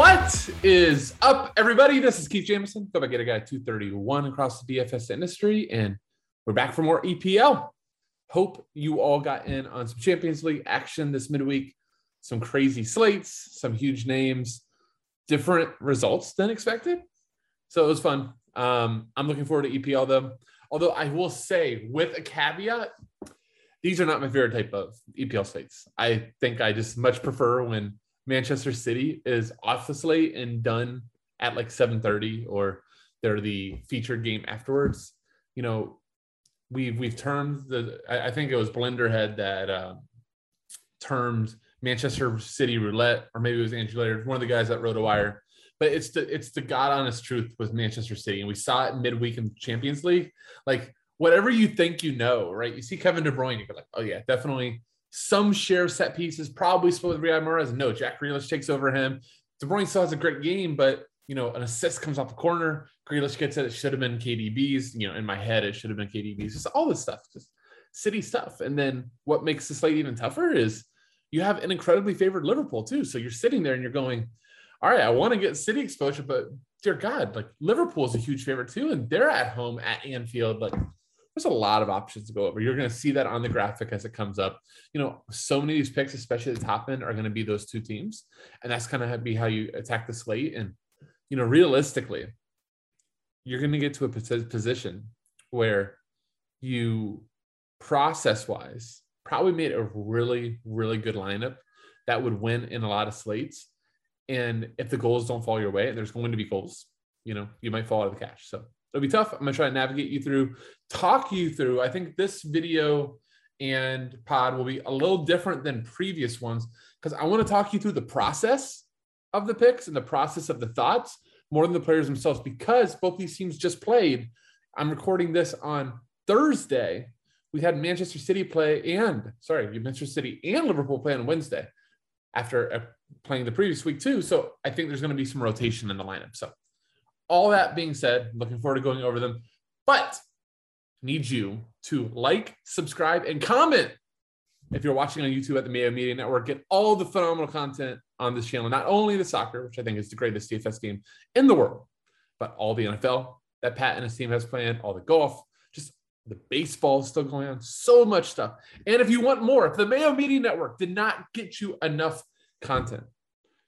What is up, everybody? This is Keith Jameson, go back get a guy 231 across the DFS industry, and we're back for more EPL. Hope you all got in on some Champions League action this midweek, some crazy slates, some huge names, different results than expected. So it was fun. Um, I'm looking forward to EPL though. Although I will say, with a caveat, these are not my favorite type of EPL slates. I think I just much prefer when Manchester City is off the slate and done at like 7:30 or they're the featured game afterwards. You know, we've we've termed the I, think it was Blenderhead that uh, termed Manchester City roulette, or maybe it was Andrew Laird, one of the guys that wrote a wire. But it's the it's the god honest truth with Manchester City, and we saw it midweek in Champions League. Like whatever you think you know, right? You see Kevin De Bruyne, you're like, oh yeah, definitely some share set pieces, probably split with Riyad Mahrez. No, Jack Grealish takes over him. De Bruyne still has a great game, but you know, an assist comes off the corner. Grealish gets it. It should have been KDB's. You know, in my head, it should have been KDB's. Just all this stuff, just city stuff. And then what makes the slate even tougher is you have an incredibly favored Liverpool too. So you're sitting there and you're going, all right, I want to get city exposure, but dear God, like Liverpool is a huge favorite too, and they're at home at Anfield. Like there's a lot of options to go over. You're going to see that on the graphic as it comes up. You know, so many of these picks, especially the top end, are going to be those two teams, and that's kind of be how you attack the slate. And you know, realistically, you're going to get to a position where you process wise probably made a really really good lineup that would win in a lot of slates and if the goals don't fall your way and there's going to be goals you know you might fall out of the cash so it'll be tough. I'm gonna try to navigate you through, talk you through. I think this video and pod will be a little different than previous ones because I want to talk you through the process of the picks and the process of the thoughts more than the players themselves because both these teams just played. I'm recording this on Thursday. We had Manchester City play and sorry, Manchester City and Liverpool play on Wednesday after uh, playing the previous week too. So I think there's going to be some rotation in the lineup. So all that being said, looking forward to going over them, but need you to like, subscribe, and comment if you're watching on YouTube at the Mayo Media Network. Get all the phenomenal content on this channel, not only the soccer, which I think is the greatest DFS game in the world, but all the NFL that Pat and his team has planned, all the golf, just the baseball is still going on, so much stuff. And if you want more, if the Mayo Media Network did not get you enough content,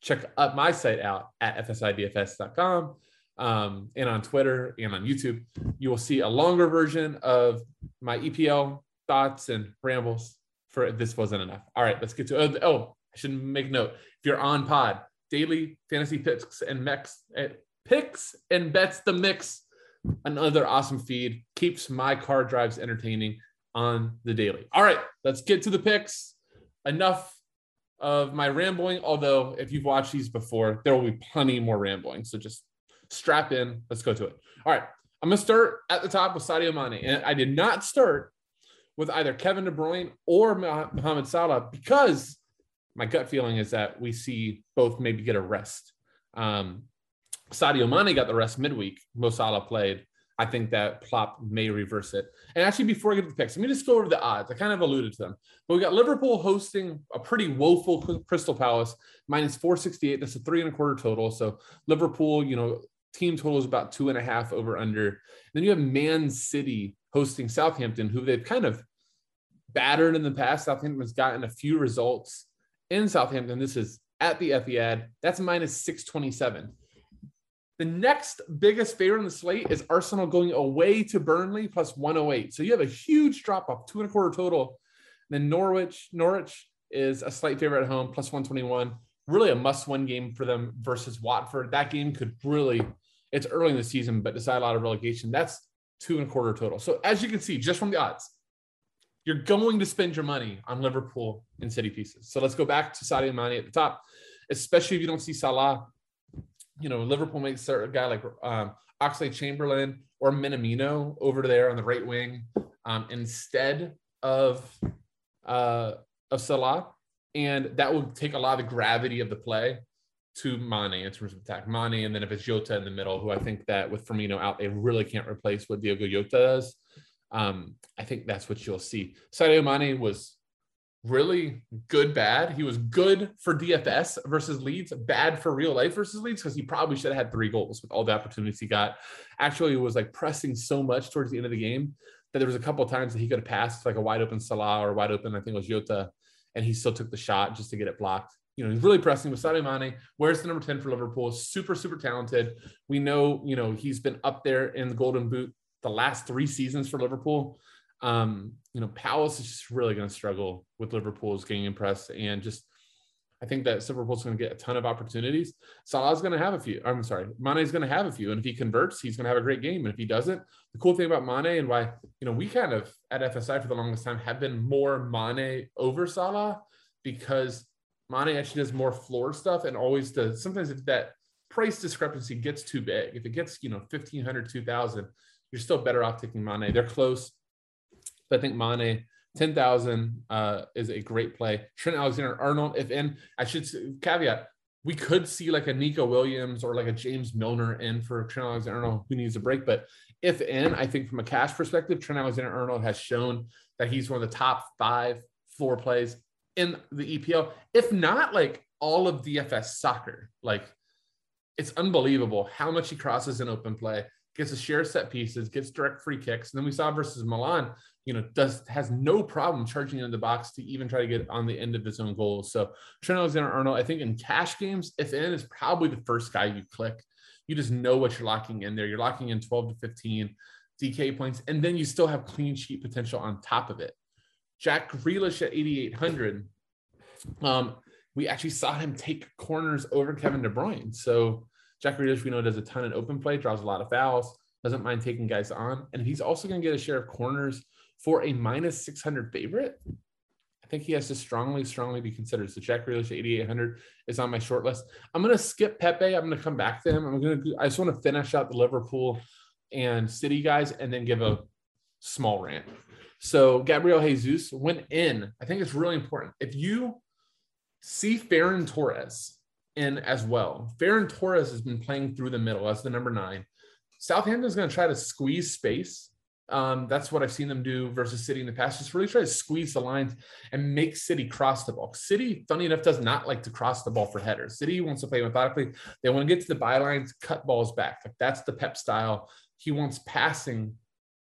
check up my site out at fsidfs.com um, and on Twitter and on YouTube, you will see a longer version of my EPL thoughts and rambles. For this wasn't enough. All right, let's get to. Oh, oh I should make note. If you're on Pod, daily fantasy picks and mix, eh, picks and bets the mix. Another awesome feed keeps my car drives entertaining on the daily. All right, let's get to the picks. Enough of my rambling. Although, if you've watched these before, there will be plenty more rambling. So just strap in. Let's go to it. All right. I'm going to start at the top with Sadio Mane. And I did not start with either Kevin De Bruyne or Mohamed Salah because my gut feeling is that we see both maybe get a rest. Um, Sadio Mane got the rest midweek. Mo Salah played. I think that Klopp may reverse it. And actually, before I get to the picks, let me just go over the odds. I kind of alluded to them. But we got Liverpool hosting a pretty woeful Crystal Palace, minus 468. That's a three and a quarter total. So Liverpool, you know, team total is about two and a half over under. Then you have Man City hosting Southampton, who they've kind of battered in the past. Southampton has gotten a few results in Southampton. This is at the Etihad. That's minus 627. The next biggest favorite on the slate is Arsenal going away to Burnley plus 108. So you have a huge drop off, two and a quarter total. And then Norwich, Norwich is a slight favorite at home, plus 121 really a must-win game for them versus Watford. That game could really, it's early in the season, but decide a lot of relegation. That's two and a quarter total. So as you can see, just from the odds, you're going to spend your money on Liverpool and City pieces. So let's go back to Sadio Mane at the top, especially if you don't see Salah. You know, Liverpool makes a guy like um, Oxlade Chamberlain or Minamino over there on the right wing um, instead of uh, of Salah and that will take a lot of the gravity of the play to Mane in terms of attack. Mane, and then if it's Jota in the middle, who I think that with Firmino out, they really can't replace what Diogo Jota does. Um, I think that's what you'll see. Sadio Mane was really good, bad. He was good for DFS versus Leeds, bad for real life versus Leeds because he probably should have had three goals with all the opportunities he got. Actually, was like pressing so much towards the end of the game that there was a couple times that he could have passed like a wide open Salah or wide open, I think it was Jota, and he still took the shot just to get it blocked. You know, he's really pressing with Sadio Mane. Where's the number 10 for Liverpool? Super, super talented. We know, you know, he's been up there in the golden boot the last three seasons for Liverpool. Um, you know, Palace is just really going to struggle with Liverpool's getting impressed and just I think that Liverpool's going to get a ton of opportunities. Salah's going to have a few. I'm sorry, Mane's going to have a few, and if he converts, he's going to have a great game. And if he doesn't, the cool thing about Mane and why you know we kind of at FSI for the longest time have been more Mane over Salah because Mane actually does more floor stuff and always does. Sometimes if that price discrepancy gets too big, if it gets you know 1500, 2000, you're still better off taking Mane. They're close. But I think Mane 10,000 uh, is a great play. Trent Alexander Arnold, if in, I should caveat, we could see like a Neco Williams or like a James Milner in for Trent Alexander Arnold who needs a break. But if in, I think from a cash perspective, Trent Alexander Arnold has shown that he's one of the top five floor plays in the EPL. If not like all of DFS soccer, like it's unbelievable how much he crosses in open play, gets a share set pieces, gets direct free kicks. And then we saw versus Milan, you know, does has no problem charging in the box to even try to get on the end of his own goals. So Trent Alexander Arnold, I think in cash games, if in is probably the first guy you click. You just know what you're locking in there. You're locking in 12 to 15 DK points, and then you still have clean sheet potential on top of it. Jack Grealish at 8,800. Um, we actually saw him take corners over Kevin De Bruyne. So Jack Grealish, we know, does a ton in open play, draws a lot of fouls, doesn't mind taking guys on. And he's also going to get a share of corners for a minus 600 favorite. I think he has to strongly, strongly be considered. So Jack Grealish 8,800 is on my short list. I'm going to skip Pepe. I'm going to come back to him. I'm going to, I just want to finish out the Liverpool and City guys and then give a small rant. So Gabriel Jesus went in. I think it's really important. If you see Ferran Torres in as well. Ferran Torres has been playing through the middle as the number nine. Southampton's going to try to squeeze space. Um, that's what I've seen them do versus City in the past. Just really try to squeeze the lines and make City cross the ball. City, funny enough, does not like to cross the ball for headers. City wants to play methodically. They want to get to the bylines, cut balls back. Like that's the Pep style. He wants passing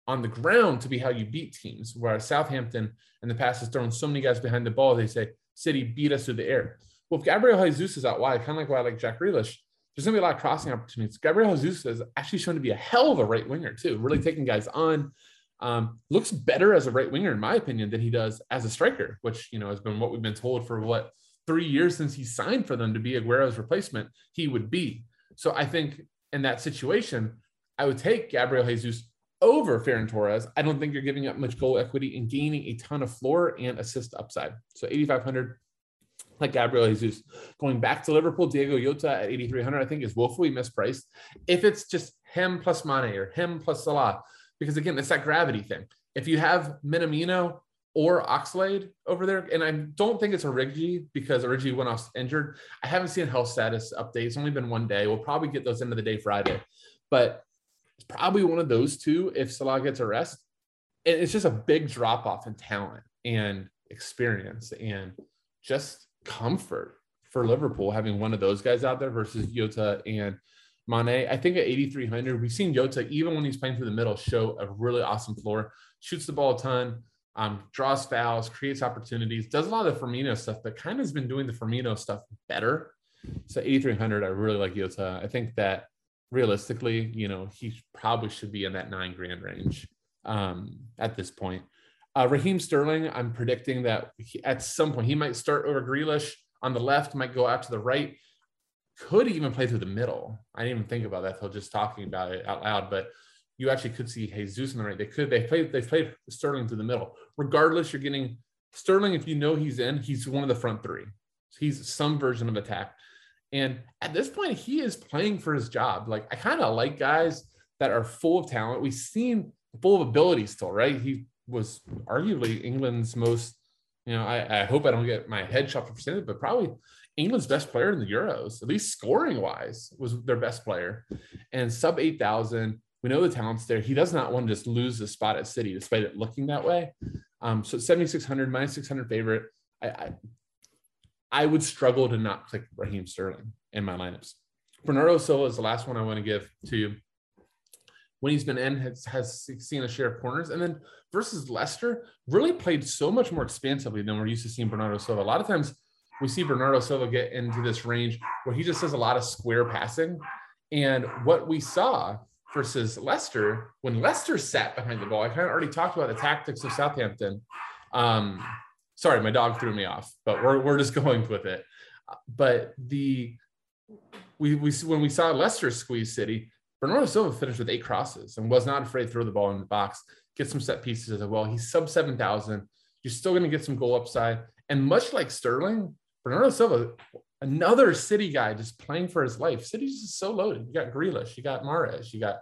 on the ground to be how you beat teams. Whereas Southampton in the past has thrown so many guys behind the ball, they say City beat us through the air. Well, if Gabriel Jesus is out wide, kind of like why I like Jack Grealish, there's going to be a lot of crossing opportunities. Gabriel Jesus is actually shown to be a hell of a right winger, too, really taking guys on. Um, looks better as a right winger, in my opinion, than he does as a striker, which, you know, has been what we've been told for what three years since he signed for them to be Aguero's replacement, he would be. So I think in that situation, I would take Gabriel Jesus over Ferran Torres. I don't think you're giving up much goal equity and gaining a ton of floor and assist upside. So 8,500 like Gabriel Jesus. Going back to Liverpool, Diogo Jota at 8,300, I think is woefully mispriced. If it's just him plus Mane or him plus Salah, because again, it's that gravity thing. If you have Minamino or Oxlade over there, and I don't think it's Origi because Origi went off injured. I haven't seen health status updates. Only been one day. We'll probably get those into the day Friday, but it's probably one of those two if Salah gets a rest. And it's just a big drop off in talent and experience and just comfort for Liverpool having one of those guys out there versus Jota and Mane. I think at 8,300, we've seen Jota, even when he's playing through the middle, show a really awesome floor, shoots the ball a ton, um, draws fouls, creates opportunities, does a lot of the Firmino stuff, but kind of has been doing the Firmino stuff better. So 8,300, I really like Jota. I think that realistically, you know, he probably should be in that nine grand range um, at this point. Uh, Raheem Sterling, I'm predicting that he, at some point he might start over Grealish on the left, might go out to the right, could even play through the middle. I didn't even think about that until just talking about it out loud, but you actually could see Jesus on the right. They could, they played, they played Sterling through the middle. Regardless, you're getting Sterling, if you know he's in, he's one of the front three. He's some version of attack. And at this point, he is playing for his job. Like I kind of like guys that are full of talent. We've seen full of ability still, right? He was arguably England's most, you know, I, I hope I don't get my head chopped for saying it, but probably England's best player in the Euros, at least scoring wise, was their best player. And sub 8,000, we know the talent's there. He does not want to just lose the spot at City, despite it looking that way. Um, so 7,600, minus 600 favorite. I, I, I would struggle to not click Raheem Sterling in my lineups. Bernardo Silva is the last one I want to give to you. When he's been in, has, has seen a share of corners. And then versus Leicester, really played so much more expansively than we're used to seeing Bernardo Silva. A lot of times we see Bernardo Silva get into this range where he just does a lot of square passing. And what we saw versus Leicester, when Leicester sat behind the ball, I kind of already talked about the tactics of Southampton. Um, sorry, my dog threw me off, but we're, we're just going with it. But the we, we when we saw Leicester squeeze City, Bernardo Silva finished with eight crosses and was not afraid to throw the ball in the box, get some set pieces as well. He's sub 7,000. You're still going to get some goal upside. And much like Sterling, Bernardo Silva, another City guy just playing for his life. City's just so loaded. You got Grealish, you got Mahrez, you got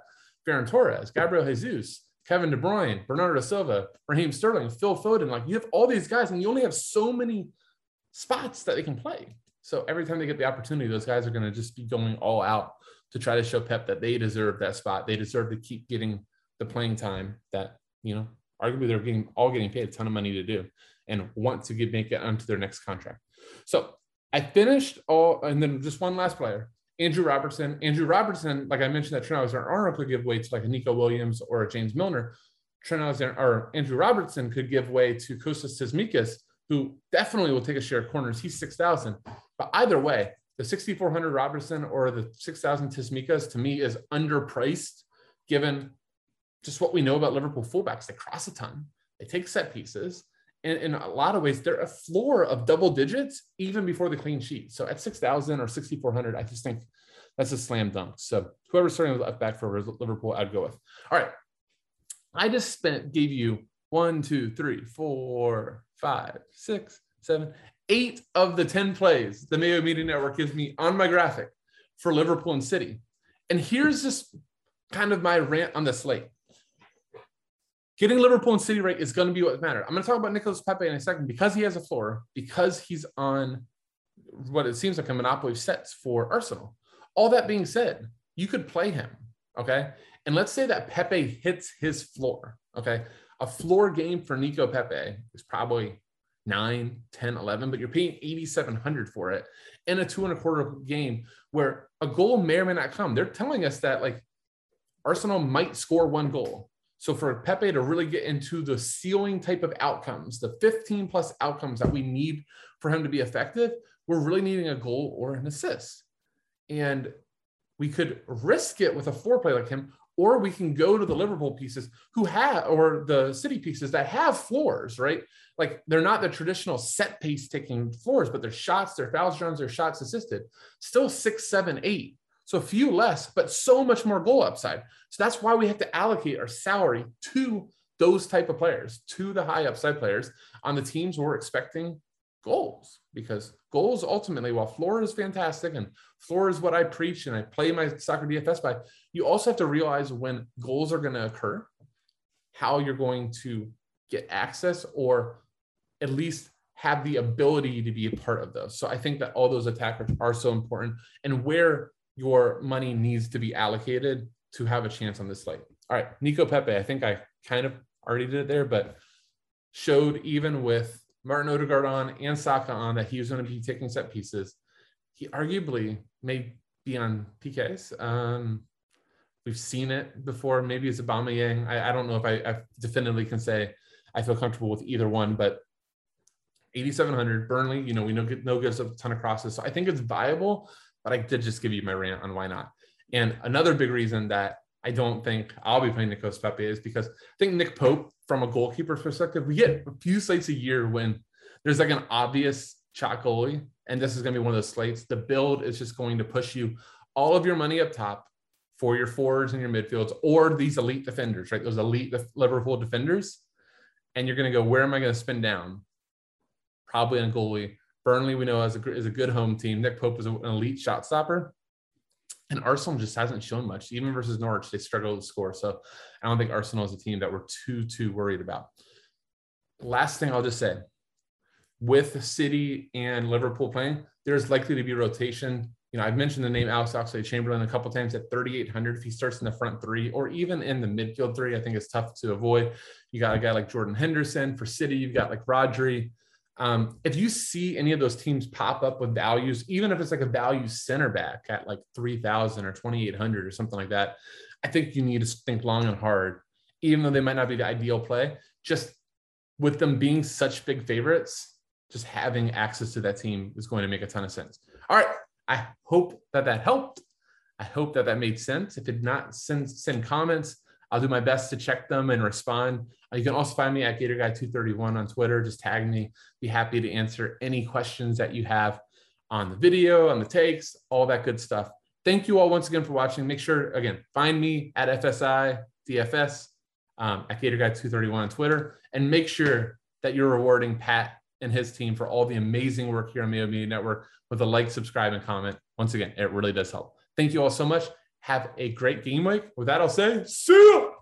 Ferran Torres, Gabriel Jesus, Kevin De Bruyne, Bernardo Silva, Raheem Sterling, Phil Foden. Like you have all these guys, and you only have so many spots that they can play. So every time they get the opportunity, those guys are going to just be going all out to try to show Pep that they deserve that spot. They deserve to keep getting the playing time that, you know, arguably they're getting all getting paid a ton of money to do and want to get make it onto their next contract. So I finished all, and then just one last player, Andrew Robertson. Andrew Robertson, like I mentioned, that Trent Alexander-Arnold could give way to like a Neco Williams or a James Milner. Trent Alexander or Andrew Robertson could give way to Kostas Tsimikas, who definitely will take a share of corners. He's 6,000. But either way, the 6,400 Robertson or the 6,000 Tsimikas to me is underpriced given just what we know about Liverpool fullbacks. They cross a ton, they take set pieces. And in a lot of ways, they're a floor of double digits even before the clean sheet. So at 6,000 or 6,400, I just think that's a slam dunk. So whoever's starting with left back for Liverpool, I'd go with. All right. I just spent, gave you one, two, three, four, five, six, seven, eight of the 10 plays the Mayo Media Network gives me on my graphic for Liverpool and City. And here's just kind of my rant on the slate. Getting Liverpool and City right is going to be what matters. I'm going to talk about Nicolas Pepe in a second because he has a floor, because he's on what it seems like a monopoly of sets for Arsenal. All that being said, you could play him, okay? And let's say that Pepe hits his floor, okay? A floor game for Nico Pepe is probably 9, 10, 11, but you're paying 8,700 for it in a two and a quarter game where a goal may or may not come. They're telling us that like Arsenal might score one goal. So for Pepe to really get into the ceiling type of outcomes, the 15 plus outcomes that we need for him to be effective, we're really needing a goal or an assist. And we could risk it with a four play like him, or we can go to the Liverpool pieces who have, or the City pieces that have floors, right? Like they're not the traditional set piece taking floors, but they're shots, their fouls runs, their shots assisted. Still six, seven, eight. So a few less, but so much more goal upside. So that's why we have to allocate our salary to those type of players, to the high upside players on the teams we're expecting goals because goals ultimately, while floor is fantastic and floor is what I preach and I play my soccer DFS by, you also have to realize when goals are going to occur, how you're going to get access or at least have the ability to be a part of those. So I think that all those attackers are so important and where your money needs to be allocated to have a chance on this slate. All right, Nico Pepe, I think I kind of already did it there, but showed even with Martin Odegaard on and Saka on that he was going to be taking set pieces. He arguably may be on PKs. Um, we've seen it before. Maybe it's Aubameyang. I, I don't know if I, I definitively can say I feel comfortable with either one, but 8,700 Burnley, you know, we know no gives a ton of crosses. So I think it's viable, but I did just give you my rant on why not. And another big reason that I don't think I'll be playing Nicolas Pepe is because I think Nick Pope, from a goalkeeper perspective, we get a few slates a year when there's like an obvious shot goalie, and this is going to be one of those slates. The build is just going to push you all of your money up top for your forwards and your midfields, or these elite defenders, right? Those elite Liverpool defenders, and you're going to go, where am I going to spin down? Probably on a goalie. Burnley, we know, is a, is a good home team. Nick Pope is an elite shot stopper. And Arsenal just hasn't shown much. Even versus Norwich, they struggled to score. So I don't think Arsenal is a team that we're too, too worried about. Last thing I'll just say with City and Liverpool playing, there's likely to be rotation. You know, I've mentioned the name Alex Oxlade-Chamberlain a couple times at 3,800. If he starts in the front three or even in the midfield three, I think it's tough to avoid. You got a guy like Jordan Henderson for City. You've got like Rodri. Um, if you see any of those teams pop up with values, even if it's like a value center back at like 3,000 or 2,800 or something like that, I think you need to think long and hard, even though they might not be the ideal play. Just with them being such big favorites, just having access to that team is going to make a ton of sense. All right. I hope that that helped. I hope that that made sense. If it did not, send, send comments. I'll do my best to check them and respond. Uh, you can also find me at GatorGuy231 on Twitter. Just tag me. Be happy to answer any questions that you have on the video, on the takes, all that good stuff. Thank you all once again for watching. Make sure, again, find me at FSI DFS um, at GatorGuy231 on Twitter, and make sure that you're rewarding Pat and his team for all the amazing work here on Mayo Media Network with a like, subscribe, and comment. Once again, it really does help. Thank you all so much. Have a great game week. With that, I'll say, see you.